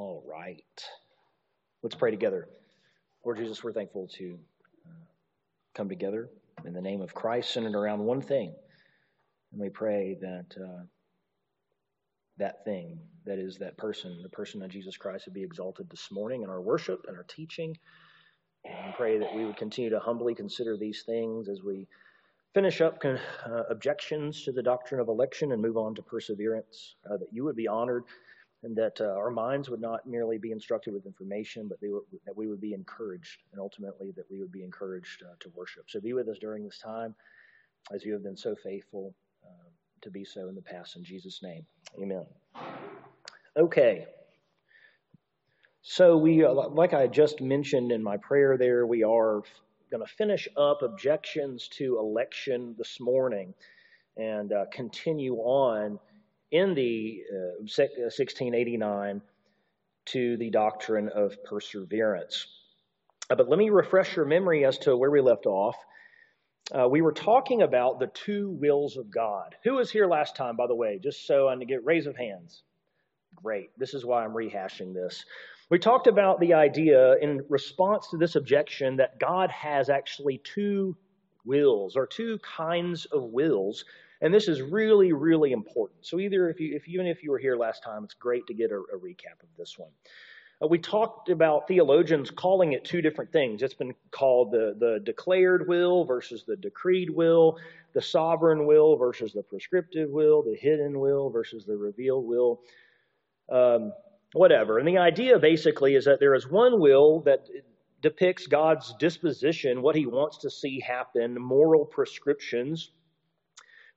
All right. Let's pray together. Lord Jesus, we're thankful to uh, come together in the name of Christ, centered around one thing. And we pray that uh, that thing, that is that person, the person of Jesus Christ, would be exalted this morning in our worship and our teaching. And pray that we would continue to humbly consider these things as we finish up uh, objections to the doctrine of election and move on to perseverance, uh, that you would be honored and that uh, our minds would not merely be instructed with information, but that we would be encouraged, and ultimately that we would be encouraged uh, to worship. So be with us during this time as you have been so faithful uh, to be so in the past. In Jesus' name, amen. Okay. So we, uh, like I just mentioned in my prayer there, we are going to finish up objections to election this morning and uh, continue on in the uh, 1689 uh, to the doctrine of perseverance. Uh, but let me refresh your memory as to where we left off. Uh, we were talking about the two wills of God. Who was here last time, by the way? Just so I get raise of hands. Great. This is why I'm rehashing this. We talked about the idea in response to this objection that God has actually two wills or two kinds of wills. And this is really, really important. So either if you, if even if you were here last time, it's great to get a, a recap of this one. Uh, we talked about theologians calling it two different things. It's been called the, the declared will versus the decreed will, the sovereign will versus the prescriptive will, the hidden will versus the revealed will. Um, whatever. And the idea basically is that there is one will that depicts God's disposition, what he wants to see happen, moral prescriptions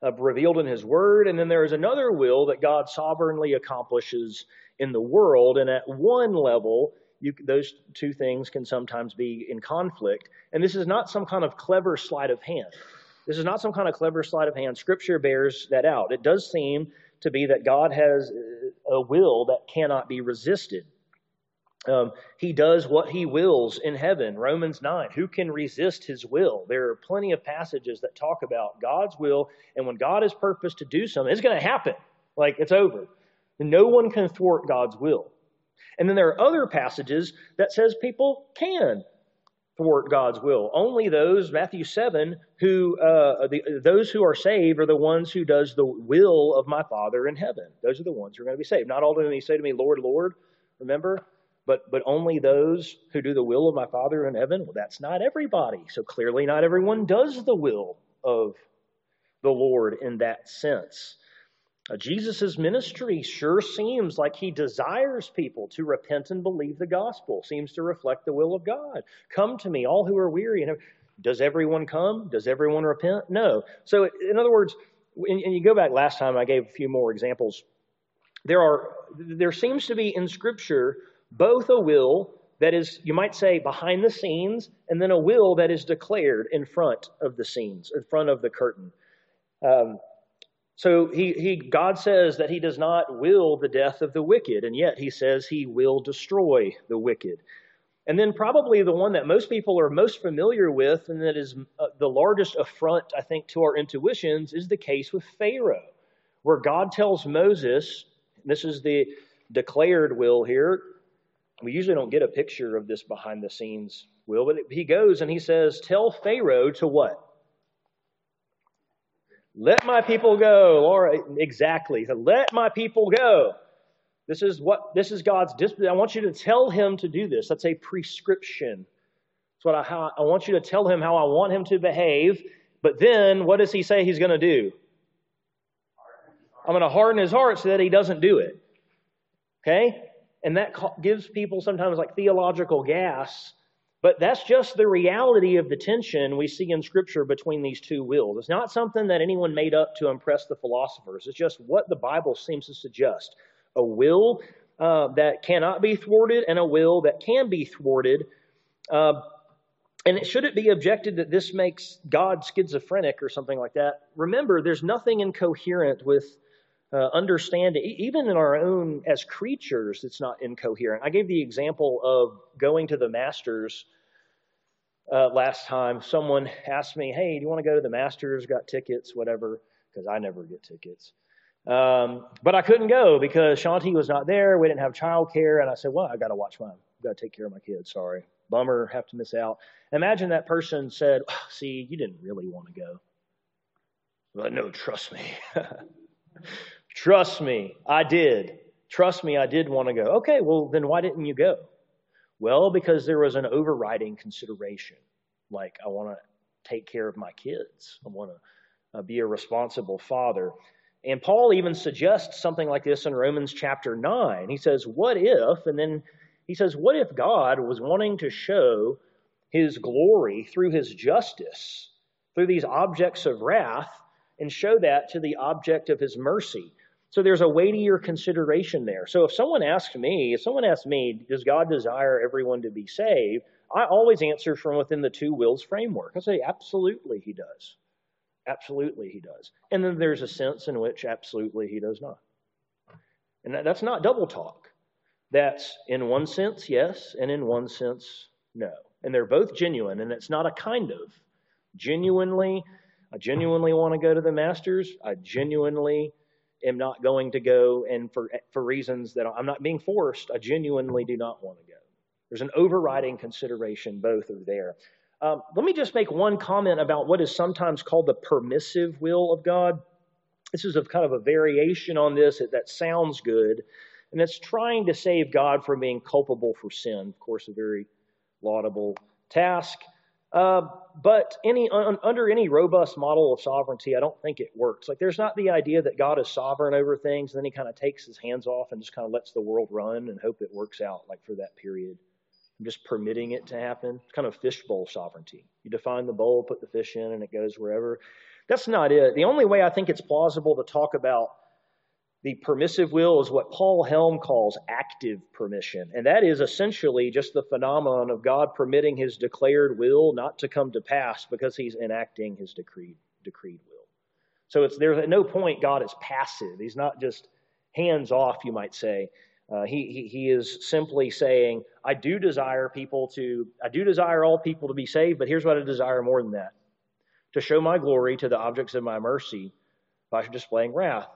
uh, revealed in his word. And then there is another will that God sovereignly accomplishes in the world. And at one level, you, those two things can sometimes be in conflict. And this is not some kind of clever sleight of hand. This is not some kind of clever sleight of hand. Scripture bears that out. It does seem to be that God has a will that cannot be resisted. Um, he does what he wills in heaven. Romans 9. Who can resist his will? There are plenty of passages that talk about God's will, and when God has purposed to do something, it's going to happen. Like it's over. No one can thwart God's will. And then there are other passages that says people can thwart God's will. Only those, Matthew 7, who uh, the, those who are saved are the ones who does the will of my Father in heaven. Those are the ones who are going to be saved. Not all of them say to me, Lord, Lord, remember? But, but only those who do the will of my Father in heaven. Well, that's not everybody. So clearly, not everyone does the will of the Lord in that sense. Uh, Jesus' ministry sure seems like he desires people to repent and believe the gospel, seems to reflect the will of God. Come to me, all who are weary. And does everyone come? Does everyone repent? No. So, in other words, and you go back last time, I gave a few more examples. There are, there seems to be in Scripture both a will that is, you might say, behind the scenes, and then a will that is declared in front of the scenes, in front of the curtain. Um, so he, he, God says that he does not will the death of the wicked, and yet he says he will destroy the wicked. And then, probably the one that most people are most familiar with, and that is uh, the largest affront, I think, to our intuitions, is the case with Pharaoh, where God tells Moses, this is the declared will here. We usually don't get a picture of this behind the scenes will, but he goes and he says, Tell Pharaoh to what? Let my people go. All right, exactly. Let my people go. This is what this is God's discipline. I want you to tell him to do this. That's a prescription. That's what I, how, I want you to tell him how I want him to behave. But then, what does he say he's going to do? I'm going to harden his heart so that he doesn't do it. Okay? And that gives people sometimes like theological gas but that's just the reality of the tension we see in Scripture between these two wills. It's not something that anyone made up to impress the philosophers. It's just what the Bible seems to suggest a will uh, that cannot be thwarted and a will that can be thwarted. Uh, and should it be objected that this makes God schizophrenic or something like that? Remember, there's nothing incoherent with uh, understanding, even in our own as creatures, it's not incoherent. I gave the example of going to the Masters uh, last time. Someone asked me, "Hey, do you want to go to the Masters? Got tickets, whatever?" Because I never get tickets. Um, but I couldn't go because Shanti was not there. We didn't have childcare. And I said, well, I got to watch my, got to take care of my kids. Sorry. Bummer, have to miss out. Imagine that person said, oh, see, you didn't really want to go. Well, no, trust me. trust me, I did. Trust me, I did want to go. Okay, well, then why didn't you go? Well, because there was an overriding consideration. Like, I want to take care of my kids, I want to uh, be a responsible father. And Paul even suggests something like this in Romans chapter 9. He says, What if, and then he says, What if God was wanting to show his glory through his justice, through these objects of wrath, and show that to the object of his mercy? So there's a weightier consideration there. So if someone asks me, if someone asks me, does God desire everyone to be saved? I always answer from within the two wills framework. I say, absolutely, he does. Absolutely, he does. And then there's a sense in which absolutely he does not. And that's not double talk. That's in one sense, yes, and in one sense, no. And they're both genuine, and it's not a kind of. Genuinely, I genuinely want to go to the Masters. I genuinely am not going to go, and for, for reasons that I'm not being forced, I genuinely do not want to go. There's an overriding consideration, both are there. Um, let me just make one comment about what is sometimes called the permissive will of God. This is a kind of a variation on this that sounds good, and it's trying to save God from being culpable for sin. Of course, a very laudable task. Uh, but any un, under any robust model of sovereignty, I don't think it works. Like there's not the idea that God is sovereign over things, and then He kind of takes His hands off and just kind of lets the world run and hope it works out like for that period. I'm just permitting it to happen. It's kind of fishbowl sovereignty. You define the bowl, put the fish in, and it goes wherever. That's not it. The only way I think it's plausible to talk about the permissive will is what Paul Helm calls active permission. And that is essentially just the phenomenon of God permitting his declared will not to come to pass because he's enacting his decreed, decreed will. So it's, there's at no point God is passive. He's not just hands off, you might say. Uh, he, he, he is simply saying, I do desire people to, I do desire all people to be saved, but here's what I desire more than that to show my glory to the objects of my mercy by displaying wrath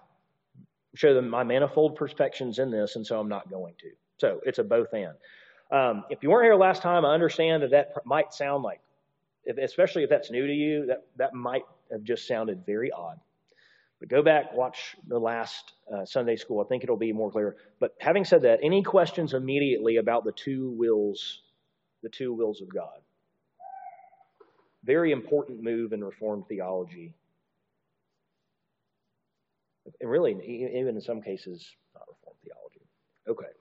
show them my manifold perfections in this, and so I'm not going to. So it's a both and. Um, if you weren't here last time, I understand that that might sound like, if, especially if that's new to you, that, that might have just sounded very odd. But go back, watch the last uh, Sunday school. I think it'll be more clear. But having said that, any questions immediately about the two wills, the two wills of God? Very important move in Reformed theology and really, even in some cases, not Reformed theology. Okay.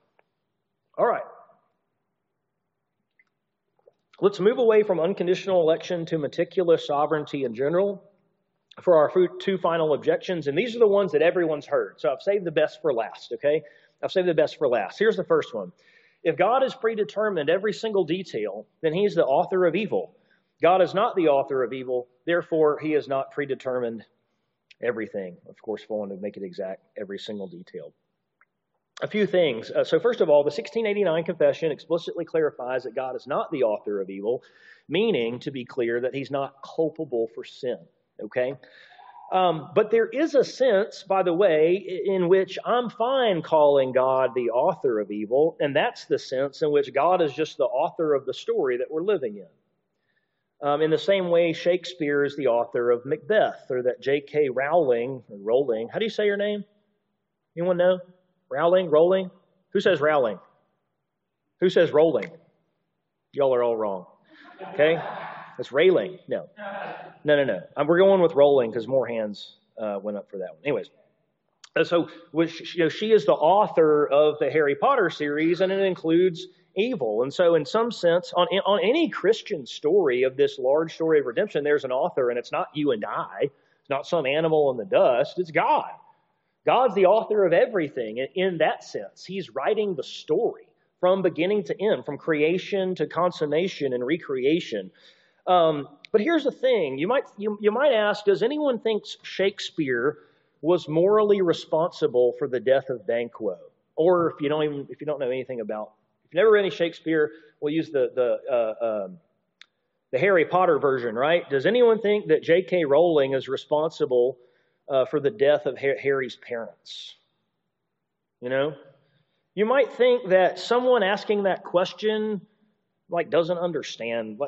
All right. Let's move away from unconditional election to meticulous sovereignty in general for our two final objections. And these are the ones that everyone's heard. So I've saved the best for last, okay? I've saved the best for last. Here's the first one. If God has predetermined every single detail, then he's the author of evil. God is not the author of evil, therefore, he is not predetermined everything. Of course, wanting to make it exact, every single detail. A few things. Uh, so, first of all, the 1689 Confession explicitly clarifies that God is not the author of evil, meaning, to be clear, that he's not culpable for sin. Okay? Um, but there is a sense, by the way, in which I'm fine calling God the author of evil, and that's the sense in which God is just the author of the story that we're living in. Um, in the same way, Shakespeare is the author of Macbeth, or that J.K. Rowling, Rowling, how do you say your name? Anyone know? Rowling, Rowling? Who says Rowling? Who says Rolling? Y'all are all wrong. Okay? It's railing. No. No, no, no. Um, we're going with rolling because more hands uh, went up for that one. Anyways, uh, so you know, she is the author of the Harry Potter series, and it includes evil. And so, in some sense, on, on any Christian story of this large story of redemption, there's an author, and it's not you and I. It's not some animal in the dust. It's God. God's the author of everything in that sense. He's writing the story from beginning to end, from creation to consummation and recreation. Um, but here's the thing: you might you, you might ask, does anyone think Shakespeare was morally responsible for the death of Banquo? Or if you don't even if you don't know anything about if you've never read any Shakespeare, we'll use the, the, uh, um, the Harry Potter version, right? Does anyone think that J.K. Rowling is responsible uh, for the death of Harry's parents? You know? You might think that someone asking that question like doesn't understand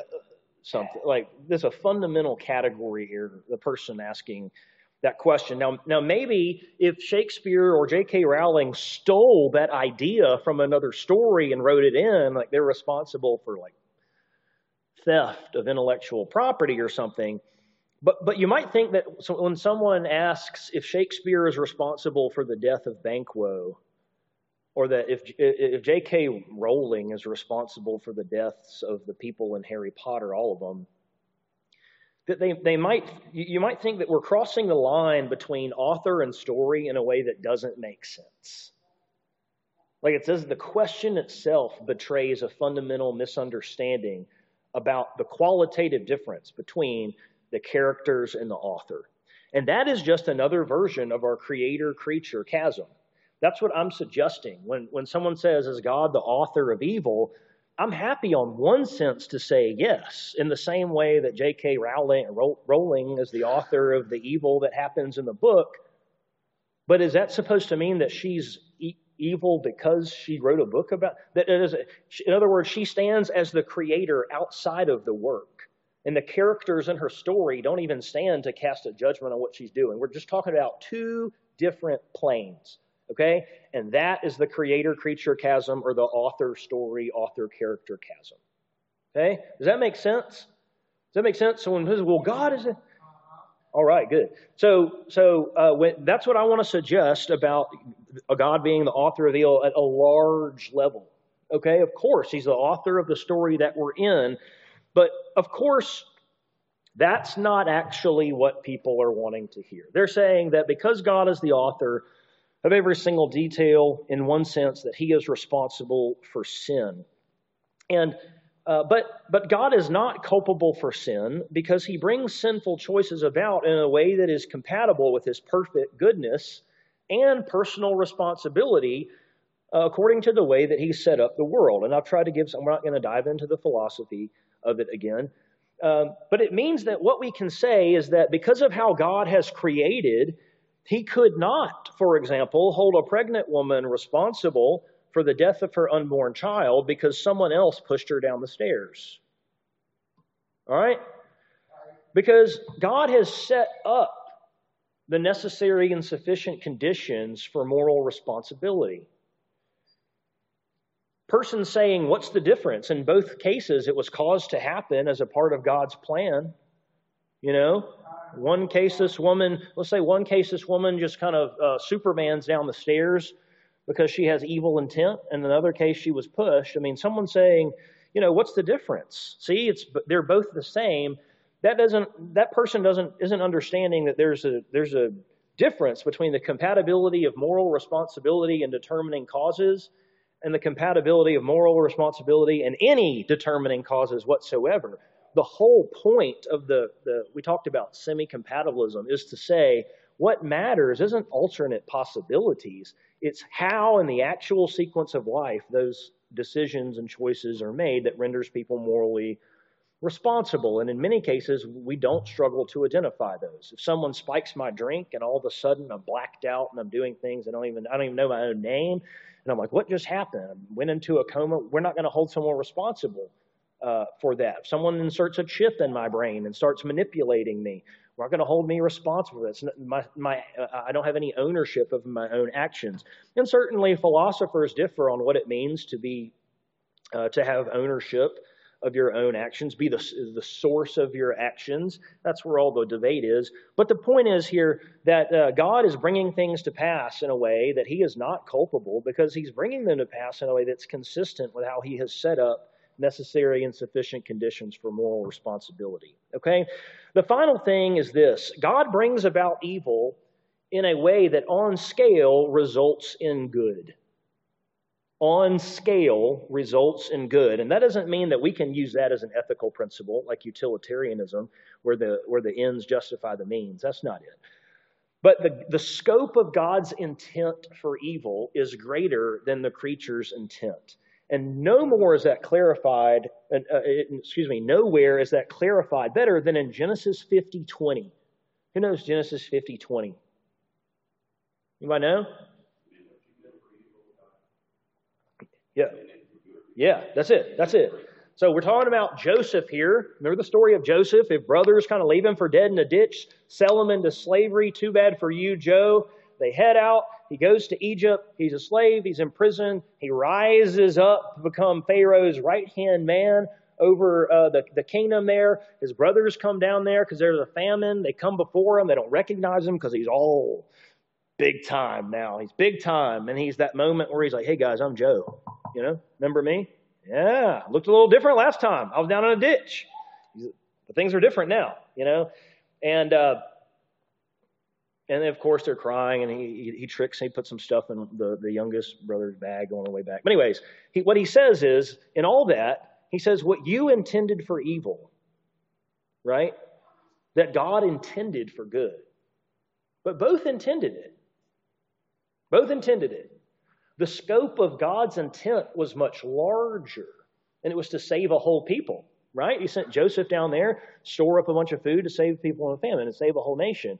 something like there's a fundamental category here the person asking that question now now maybe if shakespeare or j.k rowling stole that idea from another story and wrote it in like they're responsible for like theft of intellectual property or something but but you might think that so when someone asks if shakespeare is responsible for the death of banquo or that if, if J.K. Rowling is responsible for the deaths of the people in Harry Potter, all of them, that they, they might, you might think that we're crossing the line between author and story in a way that doesn't make sense. Like it says, the question itself betrays a fundamental misunderstanding about the qualitative difference between the characters and the author. And that is just another version of our creator creature chasm. That's what I'm suggesting. When, when someone says, Is God the author of evil? I'm happy on one sense to say yes, in the same way that J.K. Rowling, Rowling is the author of the evil that happens in the book. But is that supposed to mean that she's e- evil because she wrote a book about that? In other words, she stands as the creator outside of the work. And the characters in her story don't even stand to cast a judgment on what she's doing. We're just talking about two different planes. Okay? And that is the creator creature chasm or the author story, author character chasm. Okay? Does that make sense? Does that make sense? So when says, well, God is. A... All right, good. So, so uh, when, that's what I want to suggest about a God being the author of the at a large level. Okay, of course, He's the author of the story that we're in, but of course, that's not actually what people are wanting to hear. They're saying that because God is the author, of every single detail in one sense that he is responsible for sin. And uh, but but God is not culpable for sin because he brings sinful choices about in a way that is compatible with his perfect goodness and personal responsibility uh, according to the way that he set up the world. And I've tried to give some, we're not going to dive into the philosophy of it again. Um, but it means that what we can say is that because of how God has created he could not, for example, hold a pregnant woman responsible for the death of her unborn child because someone else pushed her down the stairs. All right? Because God has set up the necessary and sufficient conditions for moral responsibility. Person saying, What's the difference? In both cases, it was caused to happen as a part of God's plan. You know, one case, this woman, let's say one case, this woman just kind of uh, Superman's down the stairs because she has evil intent, and another case, she was pushed. I mean, someone saying, you know, what's the difference? See, it's they're both the same. That doesn't that person doesn't isn't understanding that there's a there's a difference between the compatibility of moral responsibility in determining causes and the compatibility of moral responsibility in any determining causes whatsoever the whole point of the, the we talked about semi-compatibilism is to say what matters isn't alternate possibilities. It's how in the actual sequence of life those decisions and choices are made that renders people morally responsible. And in many cases we don't struggle to identify those. If someone spikes my drink and all of a sudden i'm blacked out and i'm doing things i don't even i don't even know my own name and i'm like what just happened? I went into a coma. We're not going to hold someone responsible uh, for that. If someone inserts a chip in my brain and starts manipulating me, we're not going to hold me responsible. That's my, my, uh, I don't have any ownership of my own actions. And certainly, philosophers differ on what it means to be uh, to have ownership of your own actions, be the, the source of your actions. That's where all the debate is. But the point is here that uh, God is bringing things to pass in a way that He is not culpable because He's bringing them to pass in a way that's consistent with how He has set up necessary and sufficient conditions for moral responsibility. Okay? The final thing is this God brings about evil in a way that on scale results in good. On scale results in good. And that doesn't mean that we can use that as an ethical principle like utilitarianism, where the, where the ends justify the means. That's not it. But the, the scope of God's intent for evil is greater than the creature's intent. And no more is that clarified, uh, excuse me, nowhere is that clarified better than in Genesis 50 20. Who knows Genesis 50 20? Anybody know? Yeah. Yeah, that's it. That's it. So we're talking about Joseph here. Remember the story of Joseph? If brothers kind of leave him for dead in a ditch, sell him into slavery, too bad for you, Joe. They head out. He goes to Egypt. He's a slave. He's in prison. He rises up to become Pharaoh's right hand man over uh, the, the kingdom there. His brothers come down there because there's a famine. They come before him. They don't recognize him because he's all big time now. He's big time. And he's that moment where he's like, hey guys, I'm Joe. You know, remember me? Yeah, looked a little different last time. I was down in a ditch. But things are different now, you know? And, uh, and of course, they're crying, and he, he, he tricks, and he puts some stuff in the, the youngest brother's bag on the way back. But, anyways, he, what he says is, in all that, he says, What you intended for evil, right? That God intended for good. But both intended it. Both intended it. The scope of God's intent was much larger, and it was to save a whole people, right? He sent Joseph down there, store up a bunch of food to save people in a famine and save a whole nation.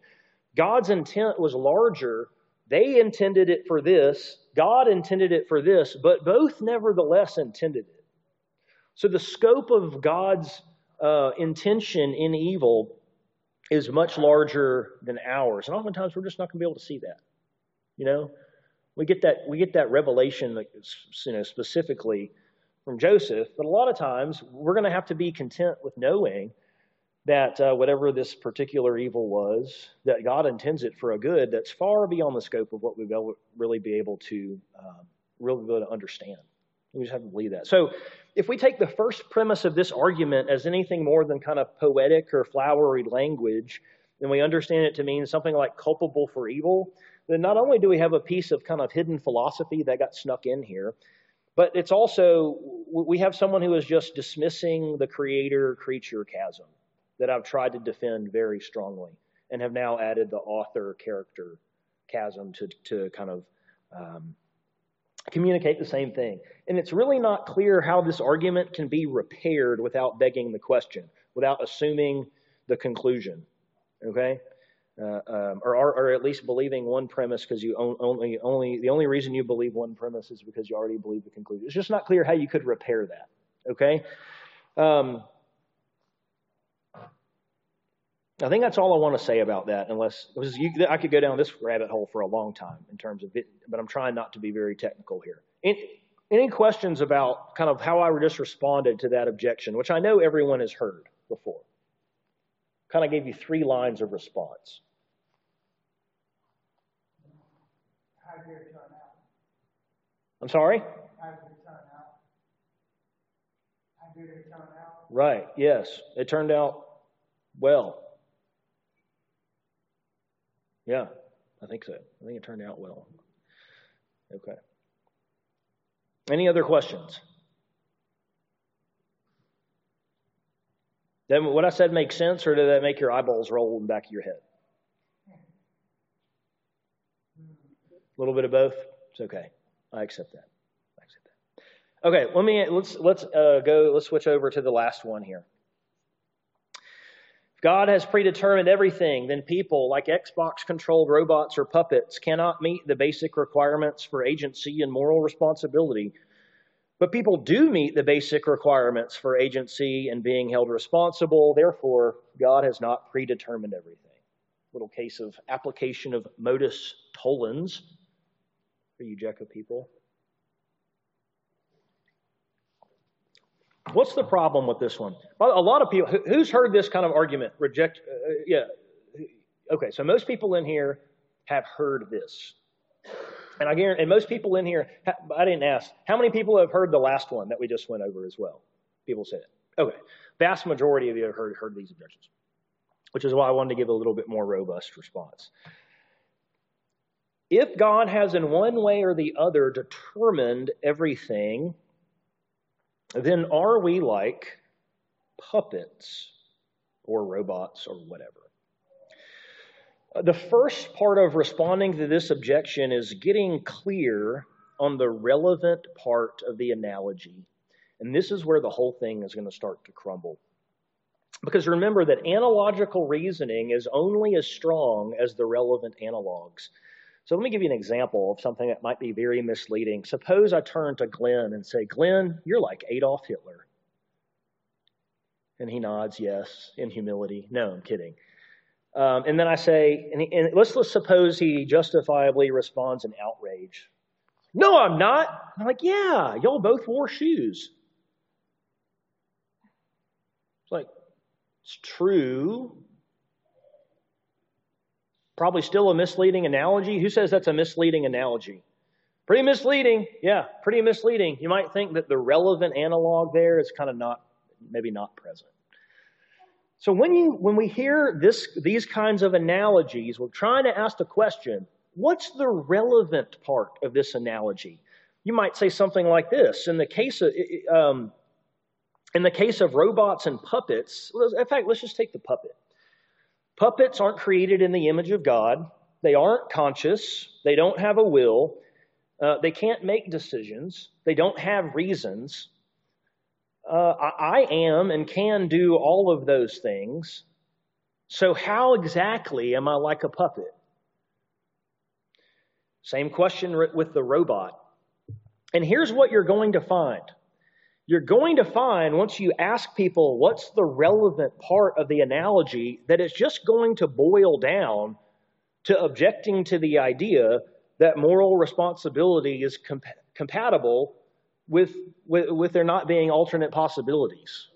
God's intent was larger. They intended it for this, God intended it for this, but both nevertheless intended it. So the scope of God's uh, intention in evil is much larger than ours. And oftentimes we're just not going to be able to see that. You know, we get that we get that revelation, you know, specifically from Joseph. But a lot of times, we're going to have to be content with knowing that uh, whatever this particular evil was, that God intends it for a good that's far beyond the scope of what we will really be able to um, really be able to understand. We just have to believe that. So, if we take the first premise of this argument as anything more than kind of poetic or flowery language, then we understand it to mean something like culpable for evil then not only do we have a piece of kind of hidden philosophy that got snuck in here, but it's also, we have someone who is just dismissing the creator creature chasm that I've tried to defend very strongly and have now added the author character chasm to, to kind of um, communicate the same thing. And it's really not clear how this argument can be repaired without begging the question, without assuming the conclusion. Okay? uh, um, or, or at least believing one premise because you only only the only reason you believe one premise is because you already believe the conclusion. It's just not clear how you could repair that. Okay. Um, I think that's all I want to say about that. Unless you, I could go down this rabbit hole for a long time in terms of it, but I'm trying not to be very technical here. Any, any questions about kind of how I just responded to that objection, which I know everyone has heard before? Kind of gave you three lines of response. did it turn out? I'm sorry? How did it turn out? How did it turn out? Right, yes. It turned out well. Yeah, I think so. I think it turned out well. Okay. Any other questions? Then what I said makes sense, or did that make your eyeballs roll in the back of your head? A little bit of both. It's okay. I accept that. I accept that. Okay, let me let's let's uh, go. Let's switch over to the last one here. God has predetermined everything, then people like Xbox-controlled robots or puppets cannot meet the basic requirements for agency and moral responsibility. But people do meet the basic requirements for agency and being held responsible. Therefore, God has not predetermined everything. Little case of application of modus tollens for you Jeco people. What's the problem with this one? A lot of people, who's heard this kind of argument? Reject, uh, uh, yeah. Okay, so most people in here have heard this. And I guarantee, and most people in here, I didn't ask, how many people have heard the last one that we just went over as well? People said it. Okay, vast majority of you have heard, heard these objections, which is why I wanted to give a little bit more robust response. If God has in one way or the other determined everything, then are we like puppets or robots or whatever? Uh, the first part of responding to this objection is getting clear on the relevant part of the analogy. And this is where the whole thing is going to start to crumble. Because remember that analogical reasoning is only as strong as the relevant analogs. So let me give you an example of something that might be very misleading. Suppose I turn to Glenn and say, Glenn, you're like Adolf Hitler. And he nods, yes, in humility. No, I'm kidding. Um, and then I say, and, he, and let's, let's suppose he justifiably responds in outrage. No, I'm not. I'm like, yeah, y'all both wore shoes. It's like, it's true. Probably still a misleading analogy. Who says that's a misleading analogy? Pretty misleading. Yeah, pretty misleading. You might think that the relevant analog there is kind of not, maybe not present. So when you when we hear this these kinds of analogies, we're trying to ask the question, what's the relevant part of this analogy? You might say something like this: in the case of um, in the case of robots and puppets, in fact, let's just take the puppet. Puppets aren't created in the image of God. They aren't conscious. They don't have a will. Uh, they can't make decisions. They don't have reasons uh, I am and can do all of those things. So, how exactly am I like a puppet? Same question with the robot. And here's what you're going to find. You're going to find, once you ask people what's the relevant part of the analogy, that it's just going to boil down to objecting to the idea that moral responsibility is comp- compatible with, with, with there not being alternate possibilities.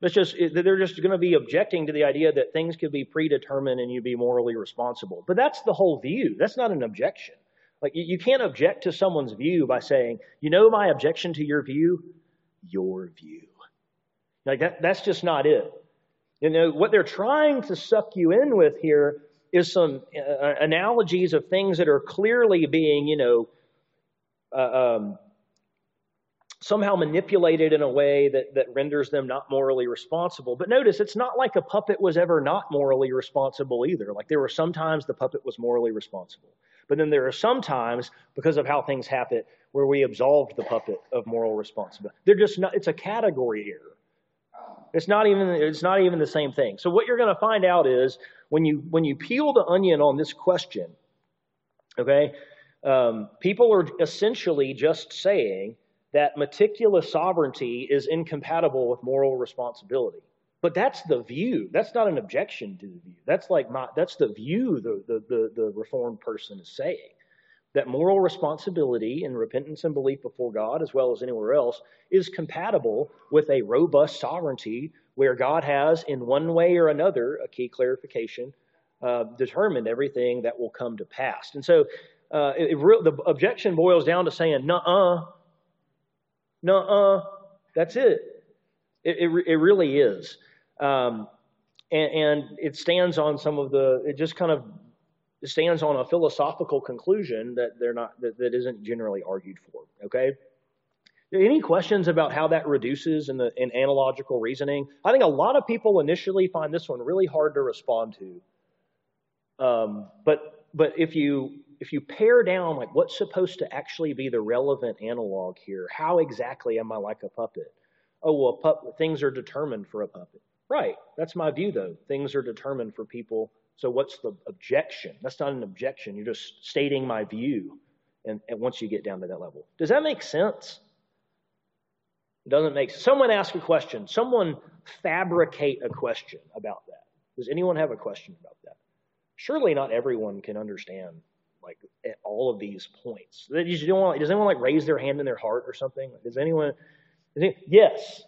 It's just they're just going to be objecting to the idea that things could be predetermined and you'd be morally responsible. But that's the whole view. That's not an objection. Like you, you can't object to someone's view by saying, "You know, my objection to your view, your view." Like that, that's just not it. You know what they're trying to suck you in with here is some uh, analogies of things that are clearly being, you know, uh, um, somehow manipulated in a way that, that renders them not morally responsible. But notice, it's not like a puppet was ever not morally responsible either. Like there were sometimes the puppet was morally responsible. But then there are some times, because of how things happen, where we absolved the puppet of moral responsibility. They're just not, it's a category error. It's not even it's not even the same thing. So what you're going to find out is when you when you peel the onion on this question, okay, um, people are essentially just saying that meticulous sovereignty is incompatible with moral responsibility. But that's the view. That's not an objection to the view. That's like my, that's the view the, the, the, the reformed person is saying. That moral responsibility and repentance and belief before God, as well as anywhere else, is compatible with a robust sovereignty where God has, in one way or another, a key clarification, uh, determined everything that will come to pass. And so uh, it, it, the objection boils down to saying, "Nuh-uh, no, uh, that's it. It, it, it really is. Um, and, and, it stands on some of the, it just kind of stands on a philosophical conclusion that they're not, that, that isn't generally argued for. Okay? Any questions about how that reduces in the in analogical reasoning? I think a lot of people initially find this one really hard to respond to. Um, but but if you if you pare down like what's supposed to actually be the relevant analog here, how exactly am I like a puppet? Oh, well, pup- things are determined for a puppet. Right. That's my view, though. Things are determined for people. So what's the objection? That's not an objection. You're just stating my view. And, and once you get down to that level, does that make sense? It doesn't make sense. Someone ask a question. Someone fabricate a question about that. Does anyone have a question about that? Surely not everyone can understand like at all of these points. Does anyone, does anyone like raise their hand in their heart or something? Does anyone? Does any, yes.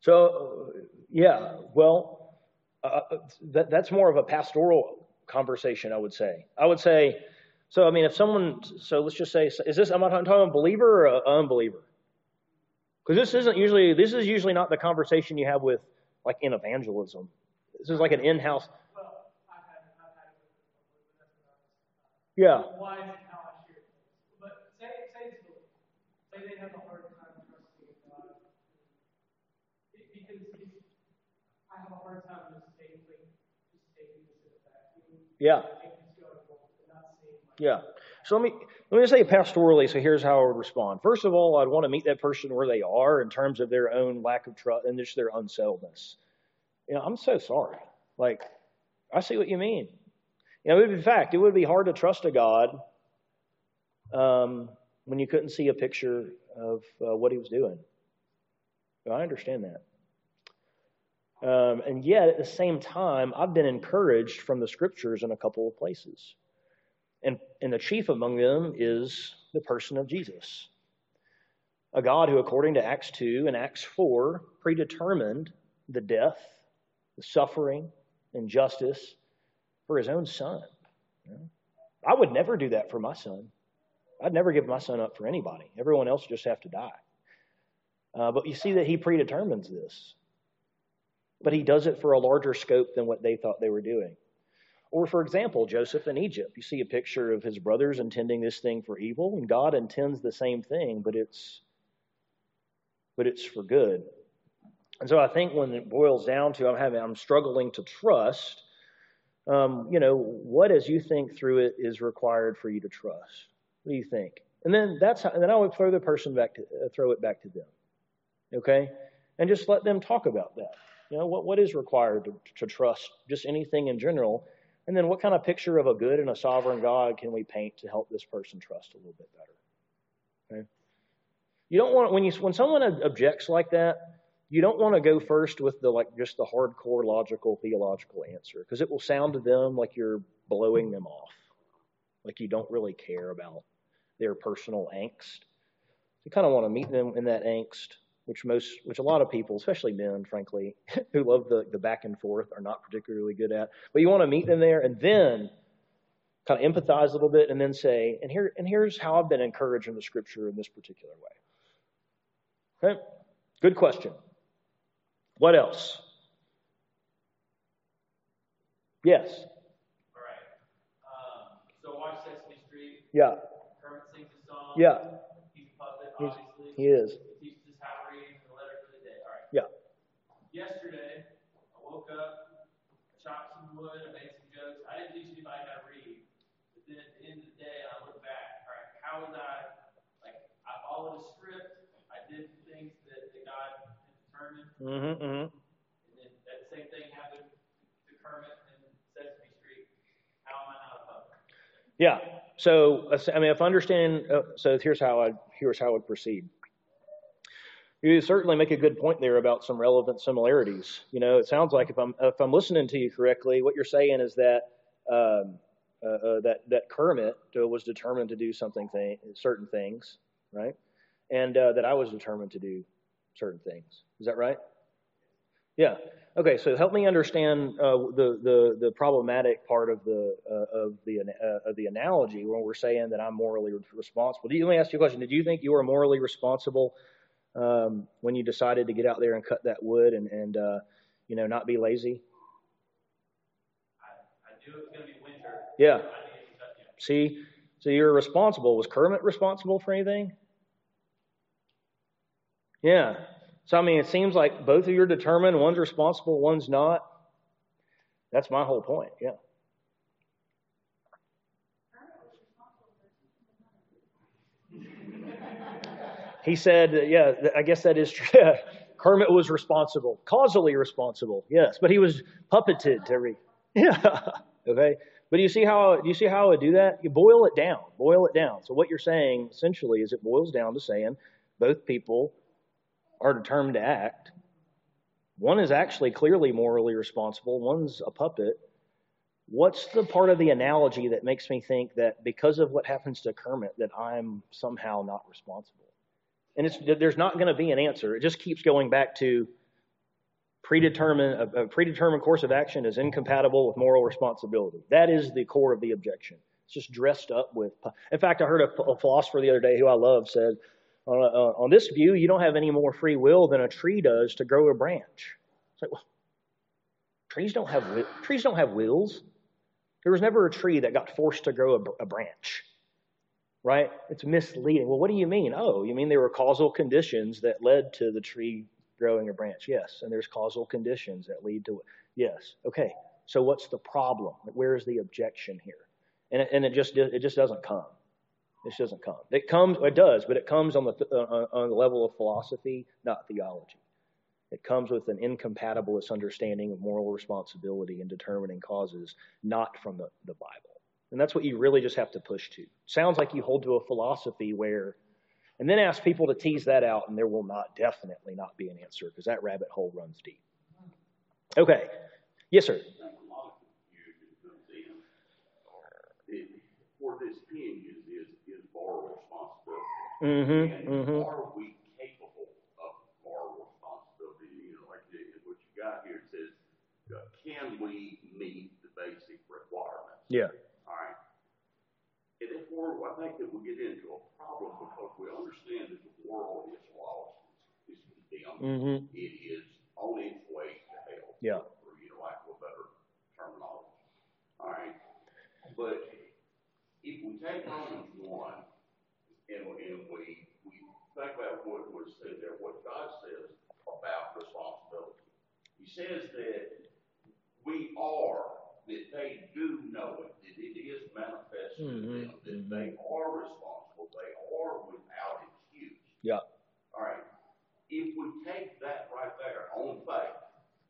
So, yeah, well, uh, uh, that, that's more of a pastoral conversation, I would say. I would say, so I mean, if someone, so let's just say, is this, I'm I talking about a believer or an unbeliever? Because this isn't usually, this is usually not the conversation you have with, like, in evangelism. This is like an in-house. Yeah. have a hard time just taking, just taking this in a vacuum. Yeah. I think it's going to not seeing much. Yeah. So let me let me just say pastorally. So here's how I would respond. First of all, I'd want to meet that person where they are in terms of their own lack of trust and just their unsettledness. You know, I'm so sorry. Like, I see what you mean. You know, in fact, it would be hard to trust a God um, when you couldn't see a picture of uh, what He was doing. I understand that. Um, and yet, at the same time, I've been encouraged from the scriptures in a couple of places. And, and the chief among them is the person of Jesus. A God who, according to Acts 2 and Acts 4, predetermined the death, the suffering, and justice for his own son. I would never do that for my son. I'd never give my son up for anybody. Everyone else just have to die. Uh, but you see that he predetermines this. But he does it for a larger scope than what they thought they were doing. Or, for example, Joseph in Egypt. You see a picture of his brothers intending this thing for evil, and God intends the same thing, but it's but it's for good. And so I think when it boils down to I'm having I'm struggling to trust, um, you know, what as you think through it is required for you to trust. What do you think? And then that's how, and then I would throw the person back to uh, throw it back to them. Okay? And just let them talk about that. You know, what, what is required to, to trust just anything in general? And then what kind of picture of a good and a sovereign God can we paint to help this person trust a little bit better? Okay? You don't want when you when someone objects like that, you don't want to go first with the like just the hardcore logical theological answer because it will sound to them like you're blowing them off, like you don't really care about their personal angst. You kind of want to meet them in that angst which most, which a lot of people, especially men, frankly, who love the, the back and forth, are not particularly good at. But you want to meet them there and then kind of empathize a little bit and then say, and here, and here's how I've been encouraged in the scripture in this particular way. Okay? Good question. What else? Yes. All right. Um, so watch Sesame Street. Yeah. Kermit sings a song. Yeah. He's a puppet, obviously. He is. He teaches us how to read and the letter for the day. All right. Yeah. Yesterday, I woke up, I chopped some wood, I made some jokes. I didn't teach anybody how to read. But then at the end of the day, I look back, all right, how was I, like, I followed a script, I did things that, that God had determined, Mm-hmm, mm-hmm. and then that same thing happened to Kermit and Sesame Street. How am I not a puppet? Yeah. So, I mean, if I understand, uh, so here's how I here's how I would proceed. You certainly make a good point there about some relevant similarities. You know, it sounds like if I'm if I'm listening to you correctly, what you're saying is that um, that that Kermit uh, was determined to do something thing, certain things, right? And uh, that I was determined to do certain things. Is that right? Yeah. Okay. So help me understand uh, the the the problematic part of the uh, of the uh, of the analogy when we're saying that I'm morally responsible. Do you, let me ask you a question. Did you think you were morally responsible um, when you decided to get out there and cut that wood and and uh, you know not be lazy? I, I Yeah. I needed to cut, yeah. See, so you're responsible. Was Kermit responsible for anything? Yeah. So I mean, it seems like both of you are determined. One's responsible, one's not. That's my whole point. Yeah. He said, yeah, I guess that is true. Kermit was responsible, causally responsible, yes, but he was puppeted to read. Yeah. okay. But do you see how do you see how I do that? You boil it down. Boil it down. So what you're saying essentially is it boils down to saying both people are determined to act. One is actually clearly morally responsible, one's a puppet. What's the part of the analogy that makes me think that because of what happens to Kermit that I'm somehow not responsible? And it's, there's not going to be an answer. It just keeps going back to predetermined a, predetermined course of action is incompatible with moral responsibility. That is the core of the objection. It's just dressed up with. In fact, I heard a, a philosopher the other day who I love said, uh, "On this view, you don't have any more free will than a tree does to grow a branch." It's like, well, trees don't have trees don't have wills. There was never a tree that got forced to grow a, a branch, right? It's misleading. Well, what do you mean? Oh, you mean there were causal conditions that led to the tree growing a branch. Yes. And there's causal conditions that lead to it. Yes. Okay. So what's the problem? Where's the objection here? And it, and it just it just doesn't come. It just doesn't come. It comes. It does, but it comes on the uh, on the level of philosophy, not theology. It comes with an incompatibilist understanding of moral responsibility and determining causes, not from the, the Bible. And that's what you really just have to push to. Sounds like you hold to a philosophy where, and then ask people to tease that out, and there will not, definitely not be an answer because that rabbit hole runs deep. Okay. Yes, sir. For this being is, is, moral responsibility. Mm-hmm. And Mm-hmm. are we capable of moral responsibility? You know, like what you got here, says, uh, can we meet the basic requirements? Yeah. Therefore, I think that we get into a problem because we understand that the world is lost, it's condemned. Mm-hmm. It is on its way to hell. Yeah. For you know, lack of a better terminology. All right. But if we take Romans one and, and we, we think about what was said there, what God says about responsibility. He says that we are, that they do know it, that it is manifest to Mhm, them, that mhm. they are responsible, they are without excuse. Yeah. All right. If we take that right there on faith,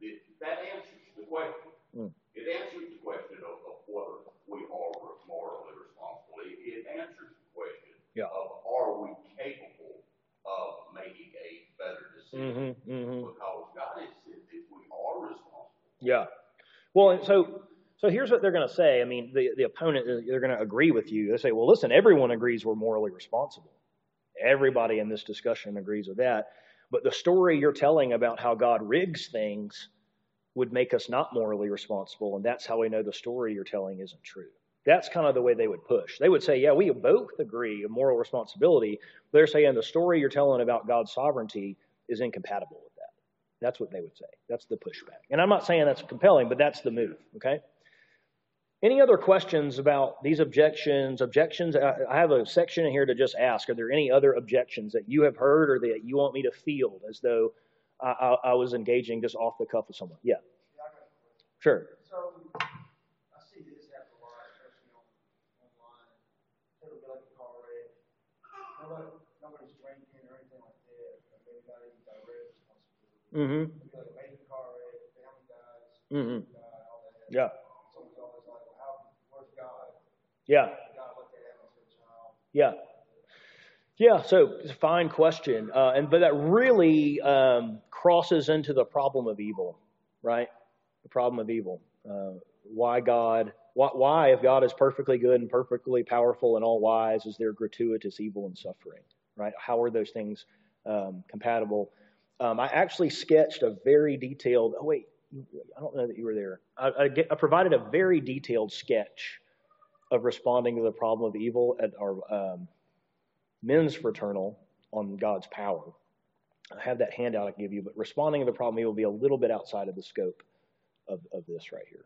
that, that answers the question. Mm. It answers the question of, of whether we are morally responsible. It, it answers the question Yeah. of are we capable of making a better decision? Mm-hmm. Mm-hmm. Because God has said that we are responsible. Yeah. Well, and so so here's what they're going to say. I mean, the the opponent uh, they're going to agree with you. They say, "Well, listen, everyone agrees we're morally responsible. Everybody in this discussion agrees with that. But the story you're telling about how God rigs things would make us not morally responsible, and that's how we know the story you're telling isn't true." That's kind of the way they would push. They would say, "Yeah, we both agree of moral responsibility." They're saying the story you're telling about God's sovereignty is incompatible with that. That's what they would say. That's the pushback. And I'm not saying that's compelling, but that's the move, okay? Any other questions about these objections? Objections, I have a section in here to just ask are there any other objections that you have heard or that you want me to field as though I, I, I was engaging just off the cuff with someone? Yeah, Yeah, I got a question. sure. So, I see this happen a lot, especially on, online. It'll be like a car wreck. Nobody, nobody's drinking or anything like that, but maybe not even direct responsibility. Mm-hmm. It'll be like a major car wreck, family dies, Mm-hmm. die, all that. Yeah. Someone's always like, well, how, where's God? Yeah. Yeah. Yeah, so it's a fine question. Uh, and but that really um, crosses into the problem of evil, right? The problem of evil. Uh, why God? Why, why, if God is perfectly good and perfectly powerful and all wise, is there gratuitous evil and suffering? Right? How are those things um, compatible? Um, I actually sketched a very detailed. Oh wait, I don't know that you were there. I, I, I provided a very detailed sketch of responding to the problem of evil at our um, men's fraternal on God's power. I have that handout I can give you, but responding to the problem will be a little bit outside of the scope of, of this right here.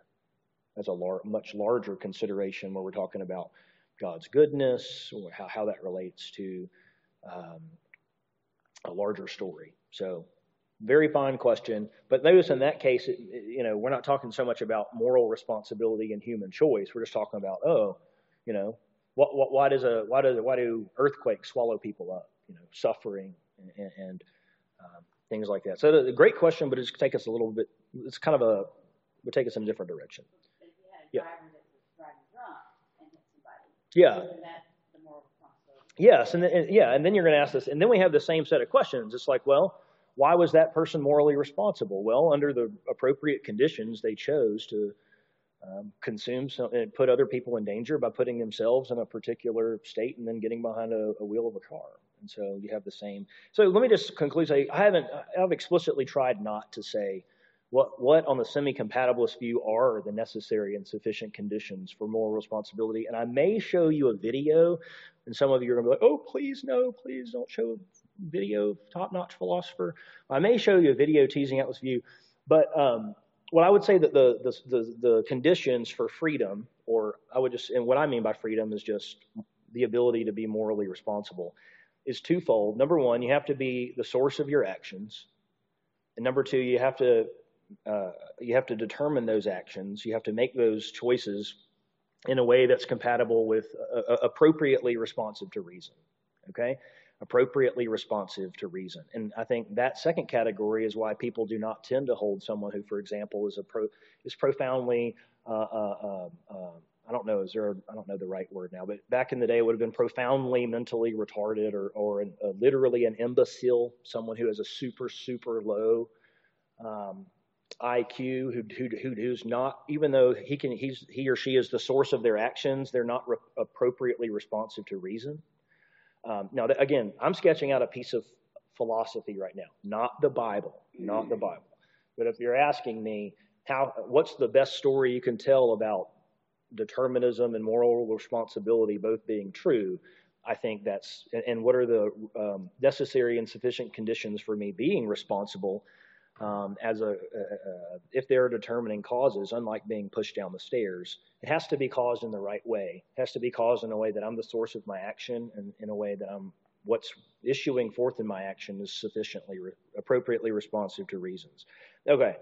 That's a lar- much larger consideration where we're talking about God's goodness, or how, how that relates to um, a larger story. So, very fine question. But notice in that case, it, you know, we're not talking so much about moral responsibility and human choice. We're just talking about, oh, you know, what, what, why does a why does why do earthquakes swallow people up? You know, suffering and, and um, things like that. So the, the great question, but it's take us a little bit. It's kind of a would take us in a different direction. But if you had a Yeah. driver that was driving drunk and hit somebody, Yeah. isn't that the moral responsibility? Yes, and, then, and yeah, and then you're going to ask this, and then we have the same set of questions. It's like, well, why was that person morally responsible? Well, under the appropriate conditions, they chose to um, consume some, and put other people in danger by putting themselves in a particular state and then getting behind a, a wheel of a car. And so you have the same. So let me just conclude. Say I haven't. I've explicitly tried not to say what what on the semi-compatibilist view are the necessary and sufficient conditions for moral responsibility. And I may show you a video, and some of you are going to be like, "Oh, please no, please don't show video, top-notch philosopher." I may show you a video teasing out this view, but um, what I would say that the, the the the conditions for freedom, or I would just, and what I mean by freedom is just the ability to be morally responsible, is twofold. Number one, you have to be the source of your actions. and number two, you have to uh, you have to determine those actions. You have to make those choices in a way that's compatible with uh, appropriately responsive to reason. Okay, appropriately responsive to reason. And I think that second category is why people do not tend to hold someone who, for example, is a pro is profoundly uh, uh, um, uh, I don't know is there I don't know the right word now, but back in the day it would have been profoundly mentally retarded or or an, literally an imbecile, someone who has a super super low um, IQ, who, who, who, who's not, even though he can, he's, he or she is the source of their actions, they're not re- appropriately responsive to reason. Um, now, again, I'm sketching out a piece of philosophy right now, not the Bible, not the Bible. But if you're asking me, how, what's the best story you can tell about determinism and moral responsibility both being true? I think that's, and, what are the um, necessary and sufficient conditions for me being responsible? Um, as a, if there are determining causes, unlike being pushed down the stairs, it has to be caused in the right way. It has to be caused in a way that I'm the source of my action, and in a way that I'm what's issuing forth in my action is sufficiently re- appropriately responsive to reasons. Okay,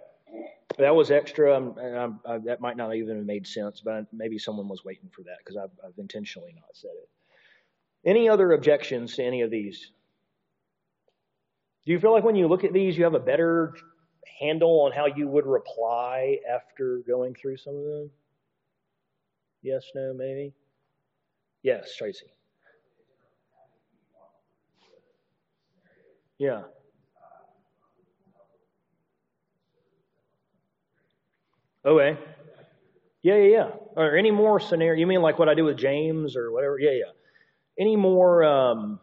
that was extra, um, and I'm, I, that might not even have made sense, but maybe someone was waiting for that because I've, I've intentionally not said it. Any other objections to any of these? Do you feel like when you look at these, you have a better handle on how you would reply after going through some of them? Yes, no, maybe? Yes, Tracy. Yeah. Okay. Yeah, yeah, yeah. Or any more scenario? You mean like what I do with James or whatever? Yeah, yeah. Any more um,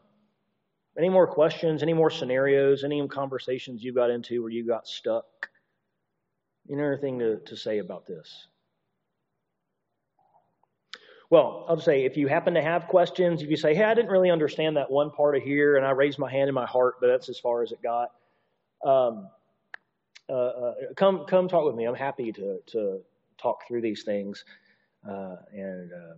any more questions? Any more scenarios? Any conversations you got into where you got stuck? Anything to, to say about this? Well, I'll say if you happen to have questions, if you say, hey, I didn't really understand that one part of here, and I raised my hand in my heart, but that's as far as it got, um, uh, uh, come come talk with me. I'm happy to, to talk through these things uh, and uh,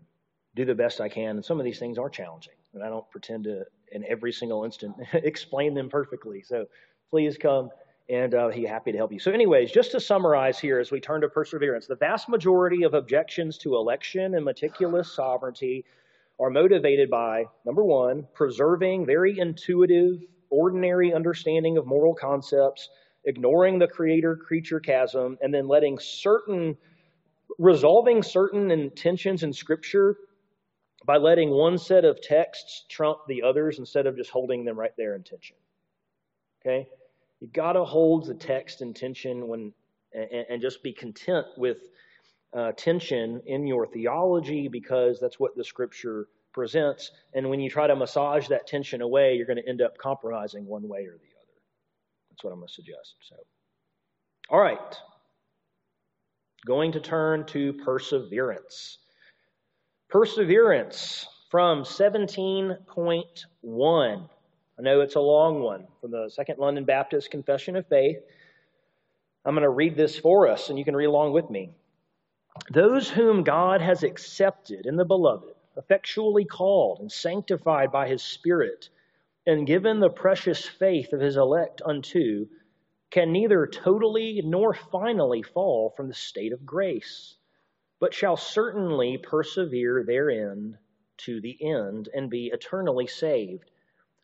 do the best I can. And some of these things are challenging, and I don't pretend to in every single instant explain them perfectly. So please come and uh, he's happy to help you. So, anyways, just to summarize here as we turn to perseverance, the vast majority of objections to election and meticulous sovereignty are motivated by number one, preserving very intuitive, ordinary understanding of moral concepts, ignoring the creator creature chasm, and then letting certain, resolving certain intentions in Scripture by letting one set of texts trump the others instead of just holding them right there in tension. Okay? you've got to hold the text in tension when, and, and just be content with uh, tension in your theology because that's what the scripture presents. And when you try to massage that tension away, you're going to end up compromising one way or the other. That's what I'm going to suggest. So, all right. Going to turn to perseverance. Perseverance from 17.1. I know it's a long one from the Second London Baptist Confession of Faith. I'm going to read this for us, and you can read along with me. Those whom God has accepted in the beloved, effectually called and sanctified by his Spirit, and given the precious faith of his elect unto, can neither totally nor finally fall from the state of grace but shall certainly persevere therein to the end and be eternally saved,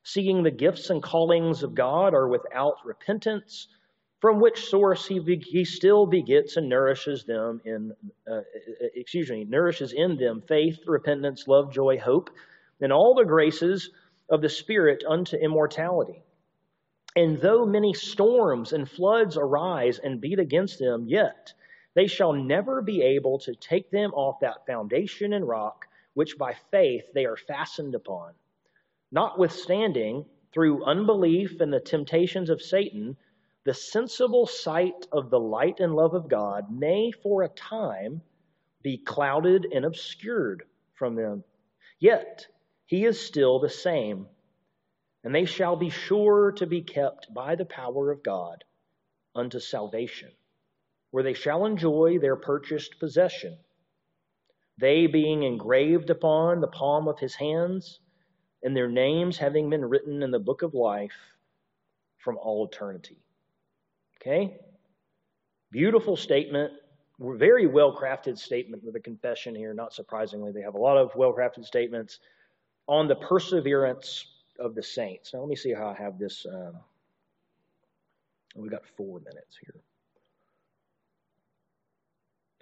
seeing the gifts and callings of God are without repentance, from which source he, he still begets and nourishes them in, uh, excuse me, nourishes in them faith, repentance, love, joy, hope, and all the graces of the Spirit unto immortality. And though many storms and floods arise and beat against them, yet they shall never be able to take them off that foundation and rock which by faith they are fastened upon. Notwithstanding, through unbelief and the temptations of Satan, the sensible sight of the light and love of God may for a time be clouded and obscured from them. Yet he is still the same, and they shall be sure to be kept by the power of God unto salvation where they shall enjoy their purchased possession, they being engraved upon the palm of his hands, and their names having been written in the book of life from all eternity. Okay? Beautiful statement. Very well crafted statement with a confession here. Not surprisingly, they have a lot of well crafted statements on the perseverance of the saints. Now, let me see how I have this. Um, we've got four minutes here.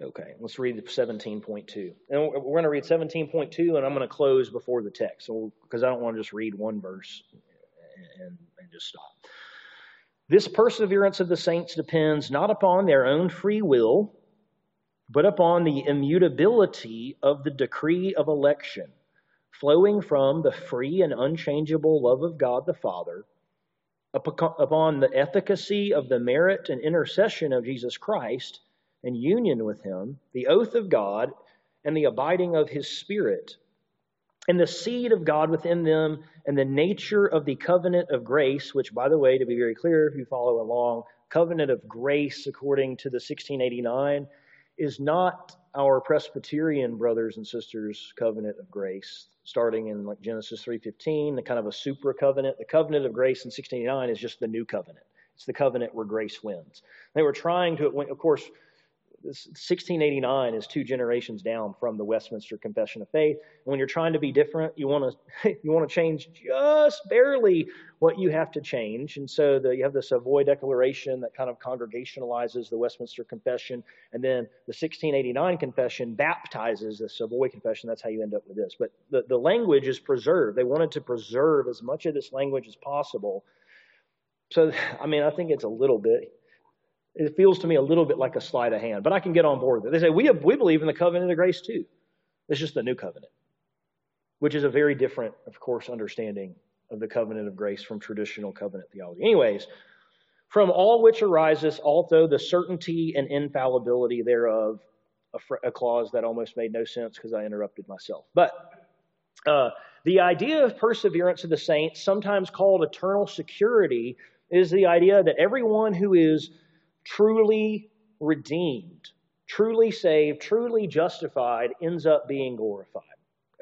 Okay, let's read 17.2. And we're going to read 17.2, and I'm going to close before the text because I don't want to just read one verse and, and just stop. This perseverance of the saints depends not upon their own free will, but upon the immutability of the decree of election, flowing from the free and unchangeable love of God the Father, upon the efficacy of the merit and intercession of Jesus Christ and union with him, the oath of God, and the abiding of his Spirit, and the seed of God within them, and the nature of the covenant of grace, which, by the way, to be very clear, if you follow along, covenant of grace, according to the 1689, is not our Presbyterian brothers and sisters' covenant of grace, starting in like Genesis 3:15, the kind of a supra covenant. The covenant of grace in 1689 is just the new covenant. It's the covenant where grace wins. They were trying to, of course, 1689 is two generations down from the Westminster Confession of Faith. And when you're trying to be different, you want to you want to change just barely what you have to change. And so the, you have the Savoy Declaration that kind of congregationalizes the Westminster Confession, and then the 1689 Confession baptizes the Savoy Confession. That's how you end up with this. But the, the language is preserved. They wanted to preserve as much of this language as possible. So I mean, I think it's a little bit it feels to me a little bit like a sleight of hand, but I can get on board with it. They say, we, have, we believe in the covenant of grace too. It's just the new covenant, which is a very different, of course, understanding of the covenant of grace from traditional covenant theology. Anyways, from all which arises also the certainty and infallibility thereof, a, fr- a clause that almost made no sense because I interrupted myself. But uh, the idea of perseverance of the saints, sometimes called eternal security, is the idea that everyone who is truly redeemed, truly saved, truly justified ends up being glorified.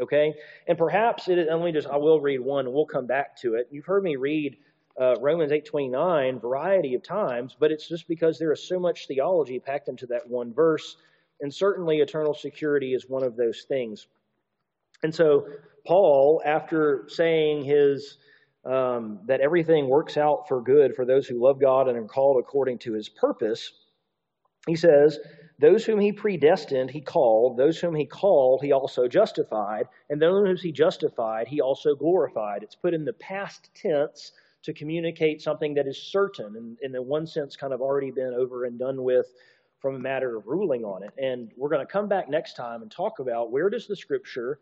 Okay? And perhaps it, let me just, I will read one and we'll come back to it. You've heard me read uh, Romans 8.29 variety of times, but it's just because there is so much theology packed into that one verse. And certainly eternal security is one of those things. And so Paul, after saying his um, that everything works out for good for those who love God and are called according to his purpose, he says, Those whom he predestined, he called. Those whom he called, he also justified. And those whom he justified, he also glorified. It's put in the past tense to communicate something that is certain and, in one sense, kind of already been over and done with from a matter of ruling on it. And we're going to come back next time and talk about where does the scripture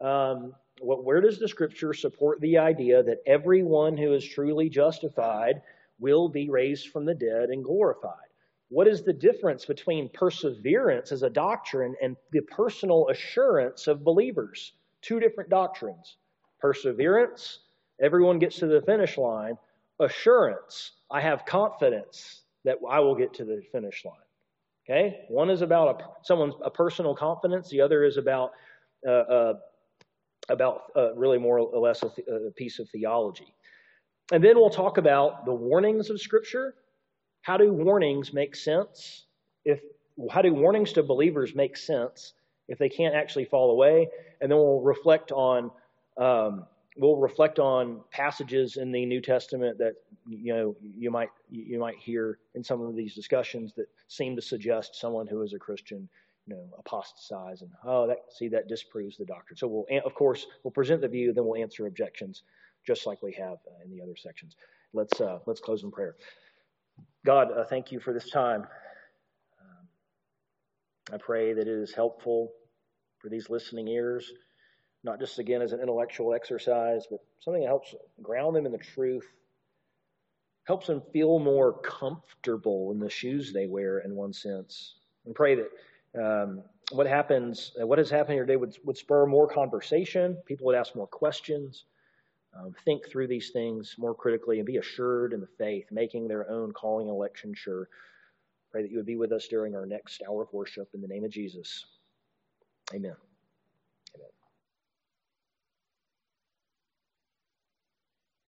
um, where does the scripture support the idea that everyone who is truly justified will be raised from the dead and glorified? What is the difference between perseverance as a doctrine and the personal assurance of believers? Two different doctrines. Perseverance, everyone gets to the finish line. Assurance, I have confidence that I will get to the finish line. Okay? One is about a, someone's a personal confidence, the other is about uh, uh, about uh, really more or less a, th- a piece of theology. And then we'll talk about the warnings of Scripture. How do warnings make sense? If how do warnings to believers make sense if they can't actually fall away? And then we'll reflect on um, we'll reflect on passages in the New Testament that you know you might you might hear in some of these discussions that seem to suggest someone who is a Christian you know, apostatize and oh, that see that disproves the doctrine. So we'll of course we'll present the view, then we'll answer objections, just like we have in the other sections. Let's uh, let's close in prayer. God, uh, thank you for this time. Um, I pray that it is helpful for these listening ears, not just again as an intellectual exercise, but something that helps ground them in the truth, helps them feel more comfortable in the shoes they wear, in one sense. And pray that um, what happens, uh, what has happened here today would, would spur more conversation. People would ask more questions, um, think through these things more critically, and be assured in the faith, making their own calling election sure. Pray that you would be with us during our next hour of worship in the name of Jesus. Amen.